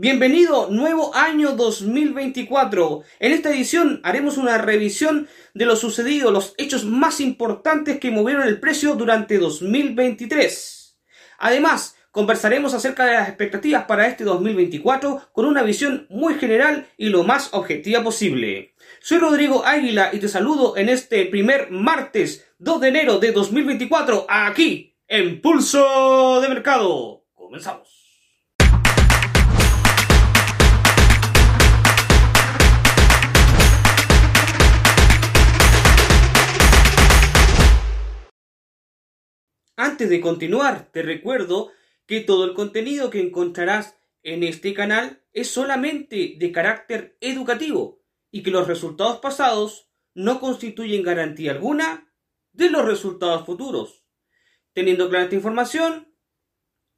Bienvenido, nuevo año 2024. En esta edición haremos una revisión de lo sucedido, los hechos más importantes que movieron el precio durante 2023. Además, conversaremos acerca de las expectativas para este 2024 con una visión muy general y lo más objetiva posible. Soy Rodrigo Águila y te saludo en este primer martes 2 de enero de 2024 aquí en Pulso de Mercado. Comenzamos. Antes de continuar, te recuerdo que todo el contenido que encontrarás en este canal es solamente de carácter educativo y que los resultados pasados no constituyen garantía alguna de los resultados futuros. Teniendo clara esta información,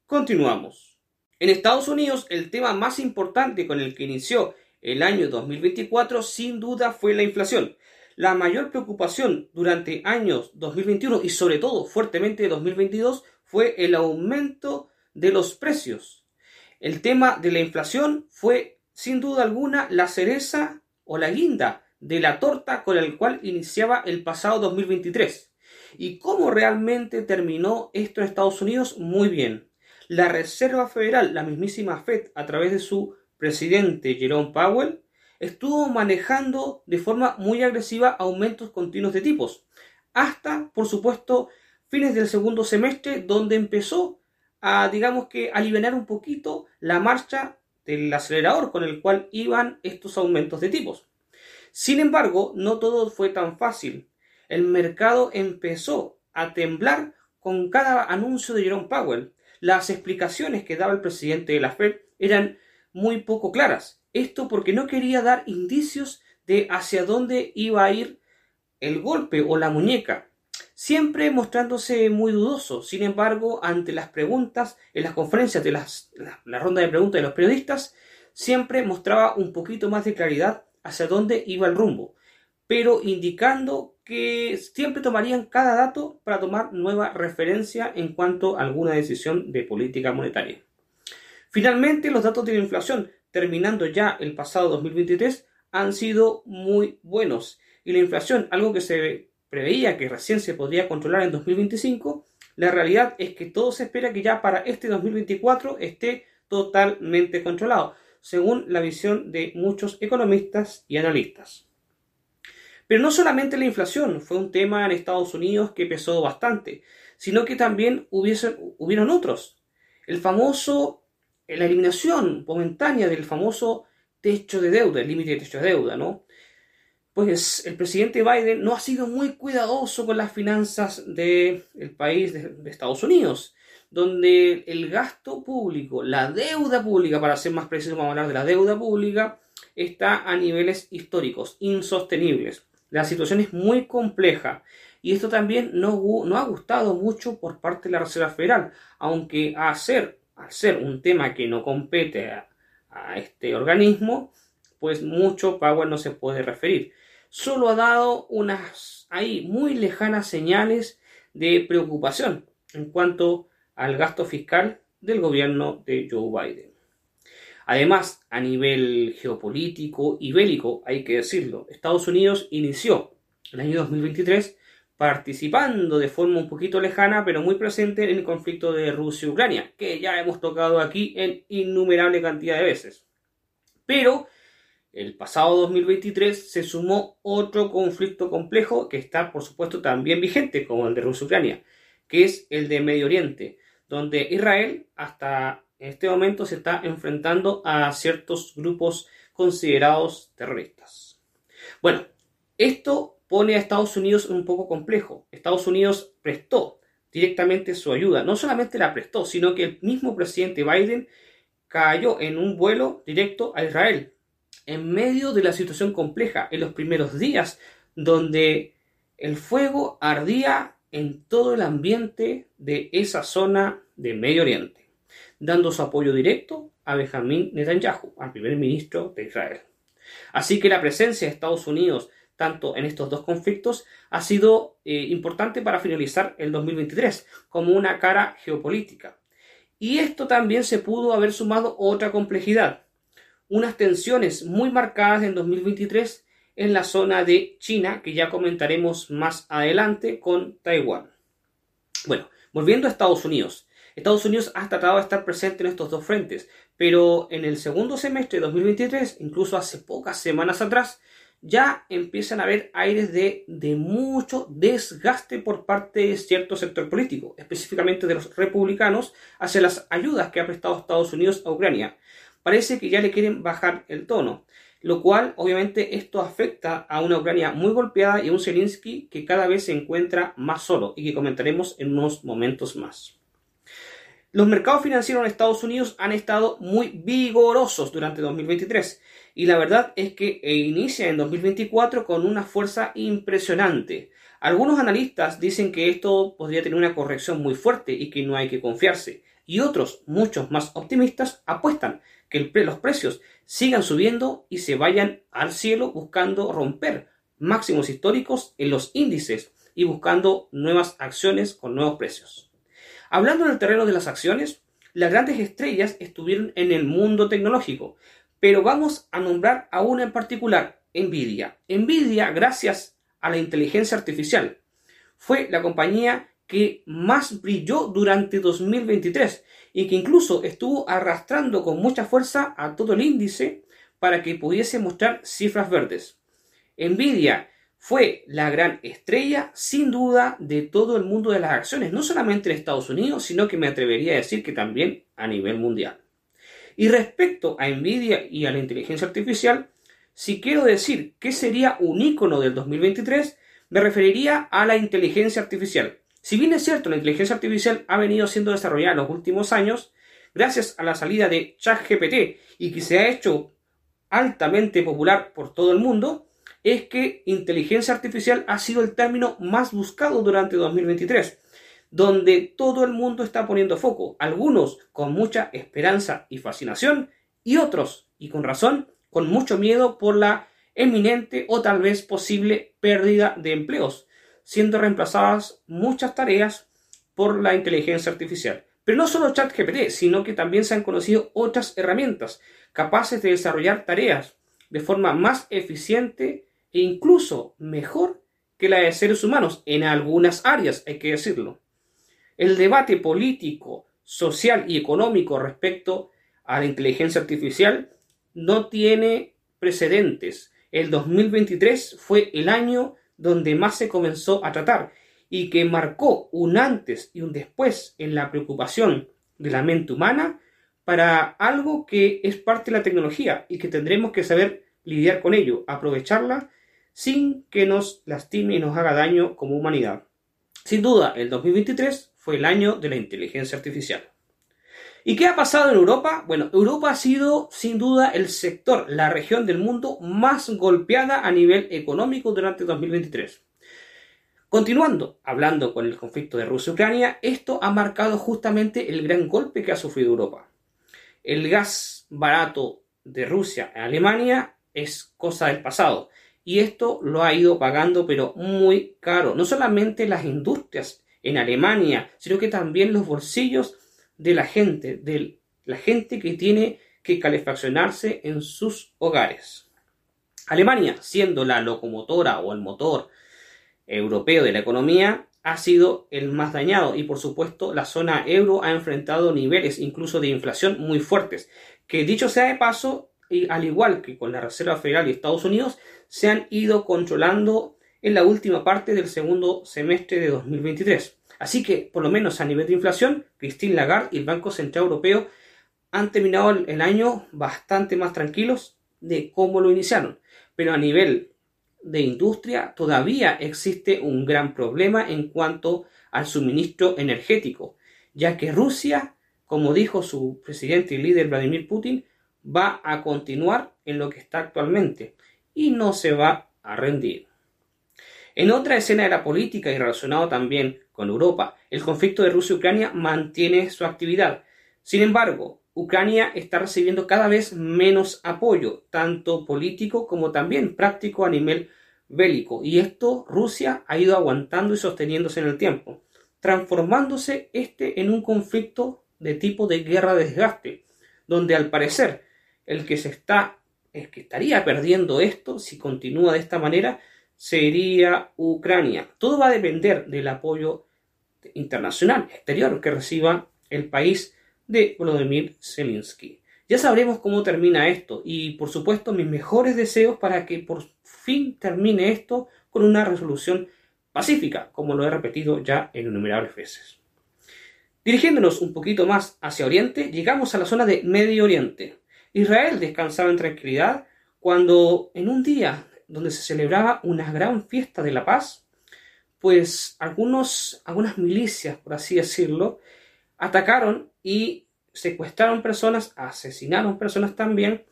continuamos. En Estados Unidos, el tema más importante con el que inició el año 2024 sin duda fue la inflación. La mayor preocupación durante años 2021 y sobre todo fuertemente 2022 fue el aumento de los precios. El tema de la inflación fue sin duda alguna la cereza o la guinda de la torta con el cual iniciaba el pasado 2023. ¿Y cómo realmente terminó esto en Estados Unidos? Muy bien. La Reserva Federal, la mismísima Fed, a través de su presidente Jerome Powell, estuvo manejando de forma muy agresiva aumentos continuos de tipos, hasta, por supuesto, fines del segundo semestre, donde empezó a, digamos que, aliviar un poquito la marcha del acelerador con el cual iban estos aumentos de tipos. Sin embargo, no todo fue tan fácil. El mercado empezó a temblar con cada anuncio de Jerome Powell. Las explicaciones que daba el presidente de la Fed eran muy poco claras esto porque no quería dar indicios de hacia dónde iba a ir el golpe o la muñeca, siempre mostrándose muy dudoso. Sin embargo, ante las preguntas, en las conferencias de las, la, ronda de preguntas de los periodistas, siempre mostraba un poquito más de claridad hacia dónde iba el rumbo, pero indicando que siempre tomarían cada dato para tomar nueva referencia en cuanto a alguna decisión de política monetaria. Finalmente, los datos de la inflación terminando ya el pasado 2023, han sido muy buenos. Y la inflación, algo que se preveía que recién se podría controlar en 2025, la realidad es que todo se espera que ya para este 2024 esté totalmente controlado, según la visión de muchos economistas y analistas. Pero no solamente la inflación fue un tema en Estados Unidos que pesó bastante, sino que también hubieron otros. El famoso la eliminación momentánea del famoso techo de deuda, el límite de techo de deuda, ¿no? Pues el presidente Biden no ha sido muy cuidadoso con las finanzas del país de, Estados Unidos, donde el gasto público, la deuda pública, para ser más preciso, vamos a hablar de la deuda pública, está a niveles históricos, insostenibles. La situación es muy compleja y esto también no, no ha gustado mucho por parte de la Reserva Federal, aunque hacer al ser un tema que no compete a, este organismo, pues mucho Power no se puede referir. Solo ha dado unas ahí muy lejanas señales de preocupación en cuanto al gasto fiscal del gobierno de Joe Biden. Además, a nivel geopolítico y bélico, hay que decirlo, Estados Unidos inició el año 2023 participando de forma un poquito lejana, pero muy presente en el conflicto de Rusia y Ucrania, que ya hemos tocado aquí en innumerable cantidad de veces. Pero el pasado 2023 se sumó otro conflicto complejo que está, por supuesto, también vigente, como el de Rusia y Ucrania, que es el de Medio Oriente, donde Israel hasta este momento se está enfrentando a ciertos grupos considerados terroristas. Bueno, esto pone a Estados Unidos un poco complejo. Estados Unidos prestó directamente su ayuda. No solamente la prestó, sino que el mismo presidente Biden cayó en un vuelo directo a Israel. En medio de la situación compleja, en los primeros días, donde el fuego ardía en todo el ambiente de esa zona de Medio Oriente, dando su apoyo directo a Benjamin Netanyahu, al primer ministro de Israel. Así que la presencia de Estados Unidos tanto en estos dos conflictos, ha sido eh, importante para finalizar el 2023 como una cara geopolítica. Y esto también se pudo haber sumado otra complejidad, unas tensiones muy marcadas en 2023 en la zona de China, que ya comentaremos más adelante con Taiwán. Bueno, volviendo a Estados Unidos. Estados Unidos ha tratado de estar presente en estos dos frentes, pero en el segundo semestre de 2023, incluso hace pocas semanas atrás, ya empiezan a haber aires de, de, mucho desgaste por parte de cierto sector político, específicamente de los republicanos, hacia las ayudas que ha prestado Estados Unidos a Ucrania. Parece que ya le quieren bajar el tono, lo cual obviamente esto afecta a una Ucrania muy golpeada y a un Zelensky que cada vez se encuentra más solo y que comentaremos en unos momentos más. Los mercados financieros en Estados Unidos han estado muy vigorosos durante 2023 y la verdad es que inicia en 2024 con una fuerza impresionante. Algunos analistas dicen que esto podría tener una corrección muy fuerte y que no hay que confiarse. Y otros, muchos más optimistas, apuestan que los precios sigan subiendo y se vayan al cielo buscando romper máximos históricos en los índices y buscando nuevas acciones con nuevos precios. Hablando en el terreno de las acciones, las grandes estrellas estuvieron en el mundo tecnológico, pero vamos a nombrar a una en particular, Nvidia. Nvidia, gracias a la inteligencia artificial, fue la compañía que más brilló durante 2023 y que incluso estuvo arrastrando con mucha fuerza a todo el índice para que pudiese mostrar cifras verdes. Nvidia fue la gran estrella, sin duda, de todo el mundo de las acciones, no solamente en Estados Unidos, sino que me atrevería a decir que también a nivel mundial. Y respecto a Nvidia y a la inteligencia artificial, si quiero decir que sería un icono del 2023, me referiría a la inteligencia artificial. Si bien es cierto, la inteligencia artificial ha venido siendo desarrollada en los últimos años, gracias a la salida de ChatGPT y que se ha hecho altamente popular por todo el mundo, es que inteligencia artificial ha sido el término más buscado durante 2023, donde todo el mundo está poniendo foco, algunos con mucha esperanza y fascinación, y otros, y con razón, con mucho miedo por la eminente o tal vez posible pérdida de empleos, siendo reemplazadas muchas tareas por la inteligencia artificial. Pero no solo ChatGPT, sino que también se han conocido otras herramientas capaces de desarrollar tareas de forma más eficiente e incluso mejor que la de seres humanos en algunas áreas, hay que decirlo. El debate político, social y económico respecto a la inteligencia artificial no tiene precedentes. El 2023 fue el año donde más se comenzó a tratar y que marcó un antes y un después en la preocupación de la mente humana para algo que es parte de la tecnología y que tendremos que saber lidiar con ello, aprovecharla sin que nos lastime y nos haga daño como humanidad. Sin duda, el 2023 fue el año de la inteligencia artificial. ¿Y qué ha pasado en Europa? Bueno, Europa ha sido sin duda el sector, la región del mundo más golpeada a nivel económico durante 2023. Continuando, hablando con el conflicto de Rusia-Ucrania, esto ha marcado justamente el gran golpe que ha sufrido Europa. El gas barato de Rusia en Alemania es cosa del pasado y esto lo ha ido pagando pero muy caro. No solamente las industrias en Alemania, sino que también los bolsillos de la gente, de la gente que tiene que calefaccionarse en sus hogares. Alemania, siendo la locomotora o el motor europeo de la economía, ha sido el más dañado y por supuesto la zona euro ha enfrentado niveles incluso de inflación muy fuertes, que dicho sea de paso, y al igual que con la Reserva Federal y Estados Unidos, se han ido controlando en la última parte del segundo semestre de 2023. Así que, por lo menos a nivel de inflación, Christine Lagarde y el Banco Central Europeo han terminado el año bastante más tranquilos de cómo lo iniciaron. Pero a nivel de industria todavía existe un gran problema en cuanto al suministro energético, ya que Rusia, como dijo su presidente y líder Vladimir Putin, va a continuar en lo que está actualmente y no se va a rendir. En otra escena de la política y relacionado también con Europa, el conflicto de Rusia-Ucrania mantiene su actividad. Sin embargo, Ucrania está recibiendo cada vez menos apoyo, tanto político como también práctico a nivel bélico, y esto Rusia ha ido aguantando y sosteniéndose en el tiempo, transformándose este en un conflicto de tipo de guerra de desgaste, donde al parecer el que se está, el que estaría perdiendo esto si continúa de esta manera sería Ucrania. Todo va a depender del apoyo internacional, exterior, que reciba el país de Volodymyr Zelensky. Ya sabremos cómo termina esto y por supuesto mis mejores deseos para que por fin termine esto con una resolución pacífica, como lo he repetido ya innumerables veces. Dirigiéndonos un poquito más hacia Oriente, llegamos a la zona de Medio Oriente. Israel descansaba en tranquilidad cuando en un día donde se celebraba una gran fiesta de la paz, pues algunos, algunas milicias, por así decirlo, atacaron y secuestraron personas, asesinaron personas también,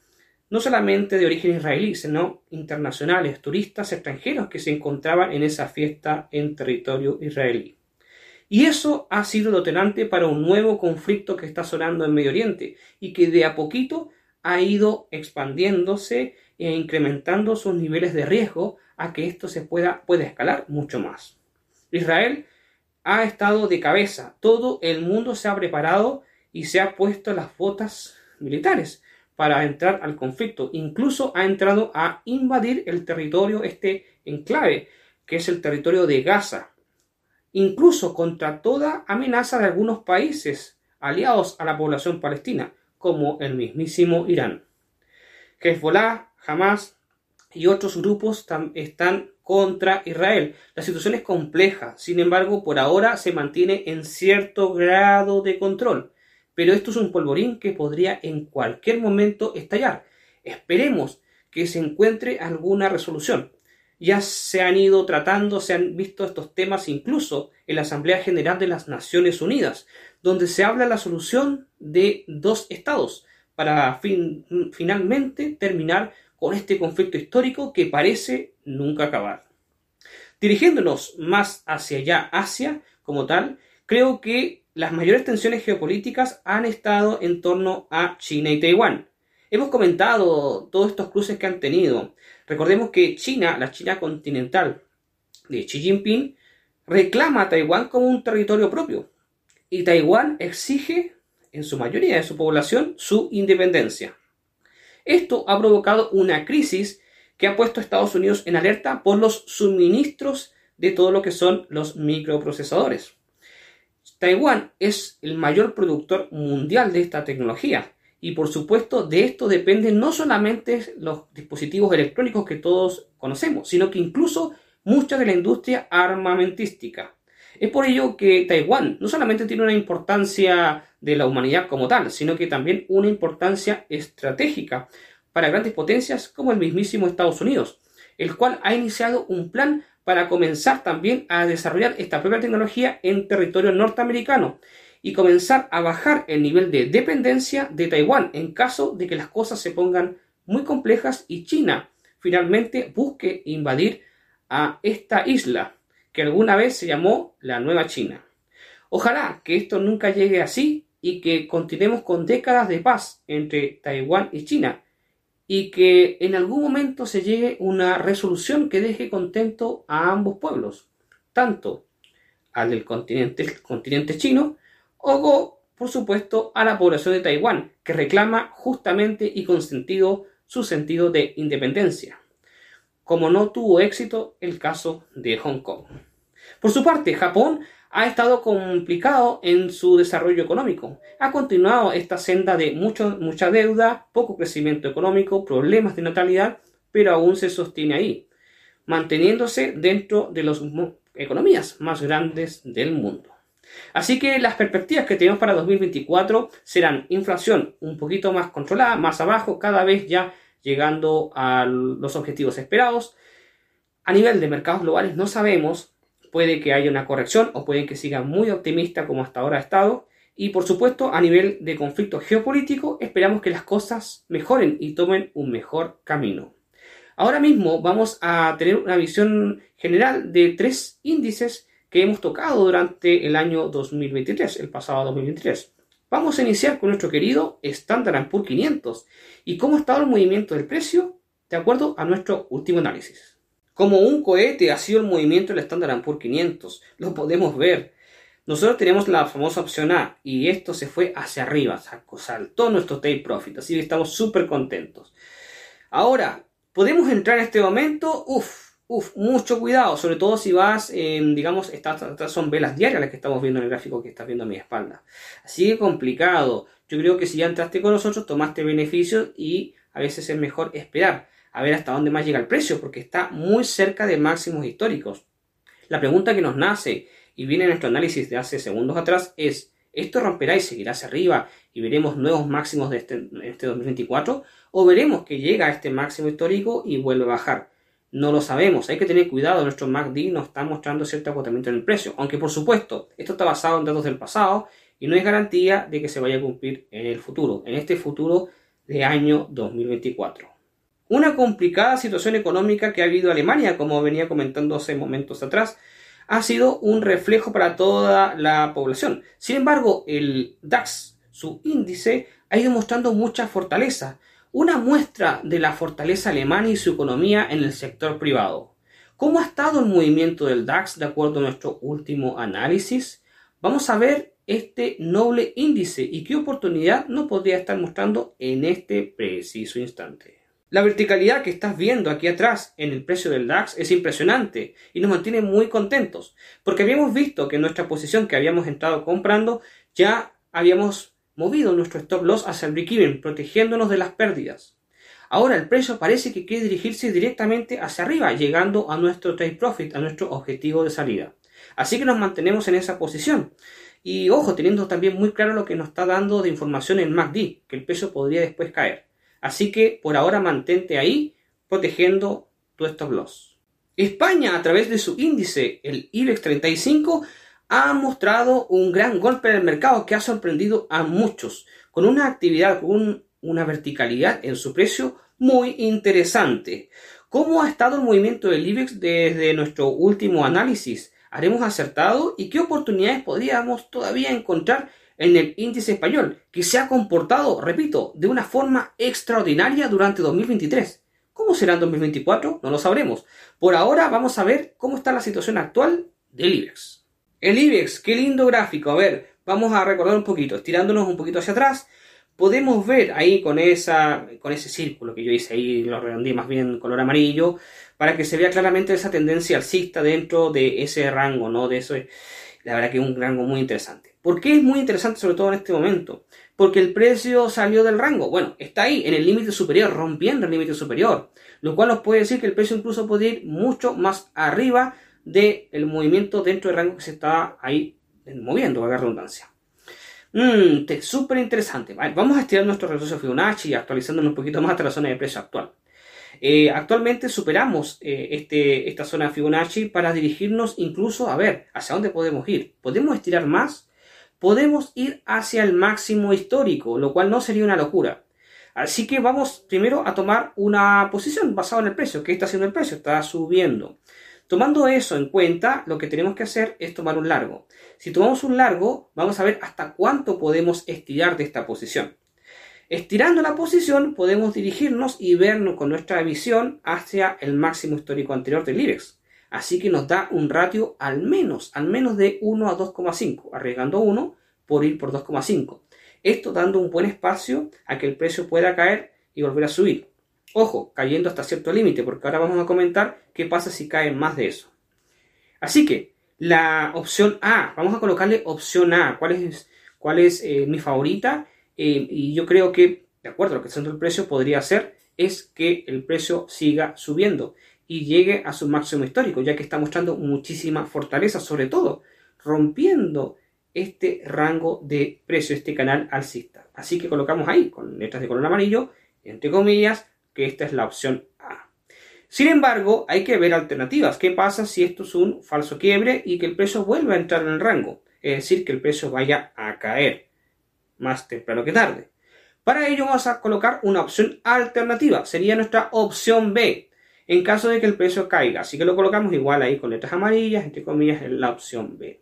no solamente de origen israelí, sino internacionales, turistas extranjeros que se encontraban en esa fiesta en territorio israelí. Y eso ha sido detonante para un nuevo conflicto que está sonando en Medio Oriente y que de a poquito ha ido expandiéndose e incrementando sus niveles de riesgo a que esto se pueda, pueda escalar mucho más. Israel ha estado de cabeza, todo el mundo se ha preparado y se ha puesto las botas militares para entrar al conflicto. Incluso ha entrado a invadir el territorio, este enclave, que es el territorio de Gaza. Incluso contra toda amenaza de algunos países aliados a la población palestina, como el mismísimo Irán. Hezbollah, Hamas y otros grupos están contra Israel. La situación es compleja, sin embargo, por ahora se mantiene en cierto grado de control pero esto es un polvorín que podría en cualquier momento estallar. Esperemos que se encuentre alguna resolución. Ya se han ido tratando, se han visto estos temas incluso en la Asamblea General de las Naciones Unidas, donde se habla la solución de dos estados para finalmente terminar con este conflicto histórico que parece nunca acabar. Dirigiéndonos más hacia allá, Asia como tal, creo que las mayores tensiones geopolíticas han estado en torno a China y Taiwán. Hemos comentado todos estos cruces que han tenido. Recordemos que China, la China continental de Xi Jinping, reclama a Taiwán como un territorio propio. Y Taiwán exige, en su mayoría de su población, su independencia. Esto ha provocado una crisis que ha puesto a Estados Unidos en alerta por los suministros de todo lo que son los microprocesadores. Taiwán es el mayor productor mundial de esta tecnología y por supuesto de esto dependen no solamente los dispositivos electrónicos que todos conocemos, sino que incluso mucha de la industria armamentística. Es por ello que Taiwán no solamente tiene una importancia de la humanidad como tal, sino que también una importancia estratégica para grandes potencias como el mismísimo Estados Unidos, el cual ha iniciado un plan para comenzar también a desarrollar esta propia tecnología en territorio norteamericano y comenzar a bajar el nivel de dependencia de Taiwán en caso de que las cosas se pongan muy complejas y China finalmente busque invadir a esta isla que alguna vez se llamó la Nueva China. Ojalá que esto nunca llegue así y que continuemos con décadas de paz entre Taiwán y China y que en algún momento se llegue una resolución que deje contento a ambos pueblos, tanto al del continente, continente chino o, por supuesto, a la población de Taiwán, que reclama justamente y con sentido su sentido de independencia, como no tuvo éxito el caso de Hong Kong. Por su parte, Japón ha estado complicado en su desarrollo económico. Ha continuado esta senda de mucho, mucha deuda, poco crecimiento económico, problemas de natalidad, pero aún se sostiene ahí, manteniéndose dentro de las economías más grandes del mundo. Así que las perspectivas que tenemos para 2024 serán inflación un poquito más controlada, más abajo, cada vez ya llegando a los objetivos esperados. A nivel de mercados globales no sabemos puede que haya una corrección o puede que siga muy optimista como hasta ahora ha estado. Y por supuesto, a nivel de conflicto geopolítico, esperamos que las cosas mejoren y tomen un mejor camino. Ahora mismo vamos a tener una visión general de tres índices que hemos tocado durante el año 2023, el pasado 2023. Vamos a iniciar con nuestro querido Standard Poor's 500 y cómo ha estado el movimiento del precio de acuerdo a nuestro último análisis. Como un cohete ha sido el movimiento del Standard Poor's 500, lo podemos ver. nosotros tenemos la famosa opción A y esto se fue hacia arriba, saltó nuestro take profit, así que estamos súper contentos. Ahora, ¿podemos entrar en este momento? Uf, uf, mucho cuidado, sobre todo si vas, digamos, estas, estas, son velas diarias las que estamos viendo en el gráfico que estás viendo a mi espalda. Así que complicado. Yo creo que si ya entraste con nosotros, tomaste beneficios y a veces es mejor esperar a ver hasta dónde más llega el precio, porque está muy cerca de máximos históricos. La pregunta que nos nace y viene en nuestro análisis de hace segundos atrás es, ¿esto romperá y seguirá hacia arriba y veremos nuevos máximos de este, este 2024? ¿O veremos que llega a este máximo histórico y vuelve a bajar? No lo sabemos, hay que tener cuidado, nuestro MACD nos está mostrando cierto agotamiento en el precio, aunque por supuesto esto está basado en datos del pasado y no es garantía de que se vaya a cumplir en el futuro, en este futuro de año 2024. Una complicada situación económica que ha habido Alemania, como venía comentando hace momentos atrás, ha sido un reflejo para toda la población. Sin embargo, el DAX, su índice, ha ido mostrando mucha fortaleza, una muestra de la fortaleza alemana y su economía en el sector privado. ¿Cómo ha estado el movimiento del DAX de acuerdo a nuestro último análisis? Vamos a ver este noble índice y qué oportunidad nos podría estar mostrando en este preciso instante. La verticalidad que estás viendo aquí atrás en el precio del DAX es impresionante y nos mantiene muy contentos, porque habíamos visto que nuestra posición que habíamos entrado comprando ya habíamos movido nuestro stop loss hacia el break-even, protegiéndonos de las pérdidas. Ahora el precio parece que quiere dirigirse directamente hacia arriba, llegando a nuestro trade profit, a nuestro objetivo de salida. Así que nos mantenemos en esa posición. Y ojo, teniendo también muy claro lo que nos está dando de información en MACD, que el precio podría después caer. Así que por ahora mantente ahí protegiendo tu stop. España, a través de su índice, el IBEX 35, ha mostrado un gran golpe en el mercado que ha sorprendido a muchos, con una actividad, con una verticalidad en su precio muy interesante. ¿Cómo ha estado el movimiento del IBEX desde nuestro último análisis? ¿Haremos acertado? ¿Y qué oportunidades podríamos todavía encontrar en el índice español, que se ha comportado, repito, de una forma extraordinaria durante 2023. ¿Cómo será en 2024? No lo sabremos. Por ahora vamos a ver cómo está la situación actual del IBEX. El IBEX, qué lindo gráfico. A ver, vamos a recordar un poquito, estirándonos un poquito hacia atrás. Podemos ver ahí con, esa, con ese círculo que yo hice ahí, lo redondí más bien color amarillo, para que se vea claramente esa tendencia alcista dentro de ese rango, ¿no? De eso, la verdad que es un rango muy interesante. ¿Por qué es muy interesante sobre todo en este momento? Porque el precio salió del rango. Bueno, está ahí, en el límite superior, rompiendo el límite superior. Lo cual nos puede decir que el precio incluso puede ir mucho más arriba del movimiento dentro del rango que se está ahí moviendo, la redundancia. Mmm, súper interesante. Vamos a estirar nuestro retroceso Fibonacci actualizándonos un poquito más hasta la zona de precio actual. Eh, actualmente superamos eh, este, esta zona Fibonacci para dirigirnos incluso a ver hacia dónde podemos ir. ¿Podemos estirar más? Podemos ir hacia el máximo histórico, lo cual no sería una locura. Así que vamos primero a tomar una posición basada en el precio. ¿Qué está haciendo el precio? Está subiendo. Tomando eso en cuenta, lo que tenemos que hacer es tomar un largo. Si tomamos un largo, vamos a ver hasta cuánto podemos estirar de esta posición. Estirando la posición, podemos dirigirnos y vernos con nuestra visión hacia el máximo histórico anterior del IBEX. Así que nos da un ratio al menos, al menos de 1 a 2,5, arriesgando 1 por ir por 2,5. Esto dando un buen espacio a que el precio pueda caer y volver a subir. Ojo, cayendo hasta cierto límite, porque ahora vamos a comentar qué pasa si cae más de eso. Así que la opción A, vamos a colocarle opción A, cuál es, eh, mi favorita. Eh, y yo creo que, de acuerdo lo que está el precio, podría ser es que el precio siga subiendo y llegue a su máximo histórico, ya que está mostrando muchísima fortaleza, sobre todo rompiendo este rango de precio, este canal alcista. Así que colocamos ahí, con letras de color amarillo, entre comillas, que esta es la opción A. Sin embargo, hay que ver alternativas. ¿Qué pasa si esto es un falso quiebre y que el precio vuelva a entrar en el rango? Es decir, que el precio vaya a caer más temprano que tarde. Para ello vamos a colocar una opción alternativa. Sería nuestra opción B en caso de que el precio caiga. Así que lo colocamos igual ahí con letras amarillas, entre comillas, en la opción B.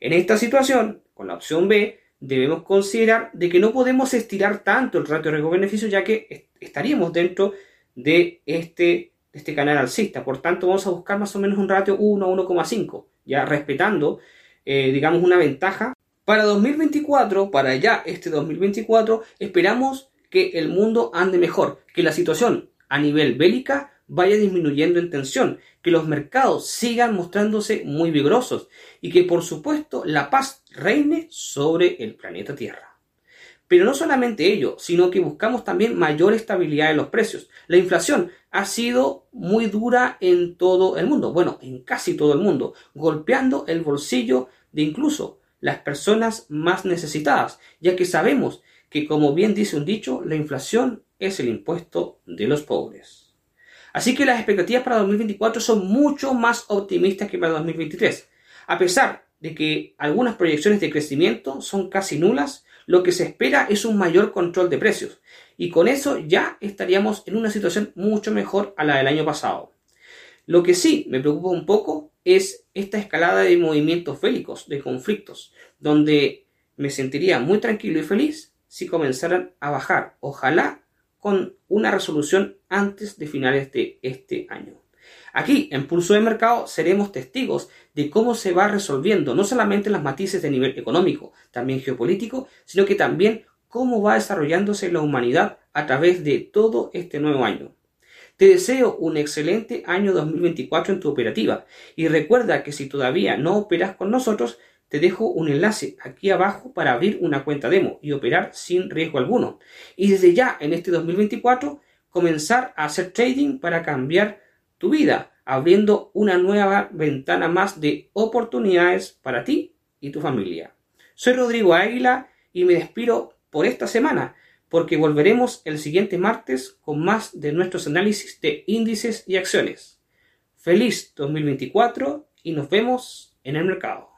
En esta situación, con la opción B, debemos considerar de que no podemos estirar tanto el ratio riesgo-beneficio ya que estaríamos dentro de este, este canal alcista. Por tanto, vamos a buscar más o menos un ratio 1 a 1,5, ya respetando eh, digamos, una ventaja. Para 2024, para ya este 2024, esperamos que el mundo ande mejor, que la situación a nivel bélica vaya disminuyendo en tensión, que los mercados sigan mostrándose muy vigorosos y que por supuesto la paz reine sobre el planeta Tierra. Pero no solamente ello, sino que buscamos también mayor estabilidad en los precios. La inflación ha sido muy dura en todo el mundo, bueno, en casi todo el mundo, golpeando el bolsillo de incluso las personas más necesitadas, ya que sabemos que, como bien dice un dicho, la inflación es el impuesto de los pobres. Así que las expectativas para 2024 son mucho más optimistas que para 2023. A pesar de que algunas proyecciones de crecimiento son casi nulas, lo que se espera es un mayor control de precios y con eso ya estaríamos en una situación mucho mejor a la del año pasado. Lo que sí me preocupa un poco es esta escalada de movimientos bélicos, de conflictos, donde me sentiría muy tranquilo y feliz si comenzaran a bajar, ojalá con una resolución antes de finales de este año. Aquí, en Pulso de Mercado, seremos testigos de cómo se va resolviendo no solamente las matices de nivel económico, también geopolítico, sino que también cómo va desarrollándose la humanidad a través de todo este nuevo año. Te deseo un excelente año 2024 en tu operativa y recuerda que si todavía no operas con nosotros, te dejo un enlace aquí abajo para abrir una cuenta demo y operar sin riesgo alguno. Y desde ya en este 2024 comenzar a hacer trading para cambiar tu vida, abriendo una nueva ventana más de oportunidades para ti y tu familia. Soy Rodrigo Águila y me despido por esta semana, porque volveremos el siguiente martes con más de nuestros análisis de índices y acciones. Feliz 2024 y nos vemos en el mercado.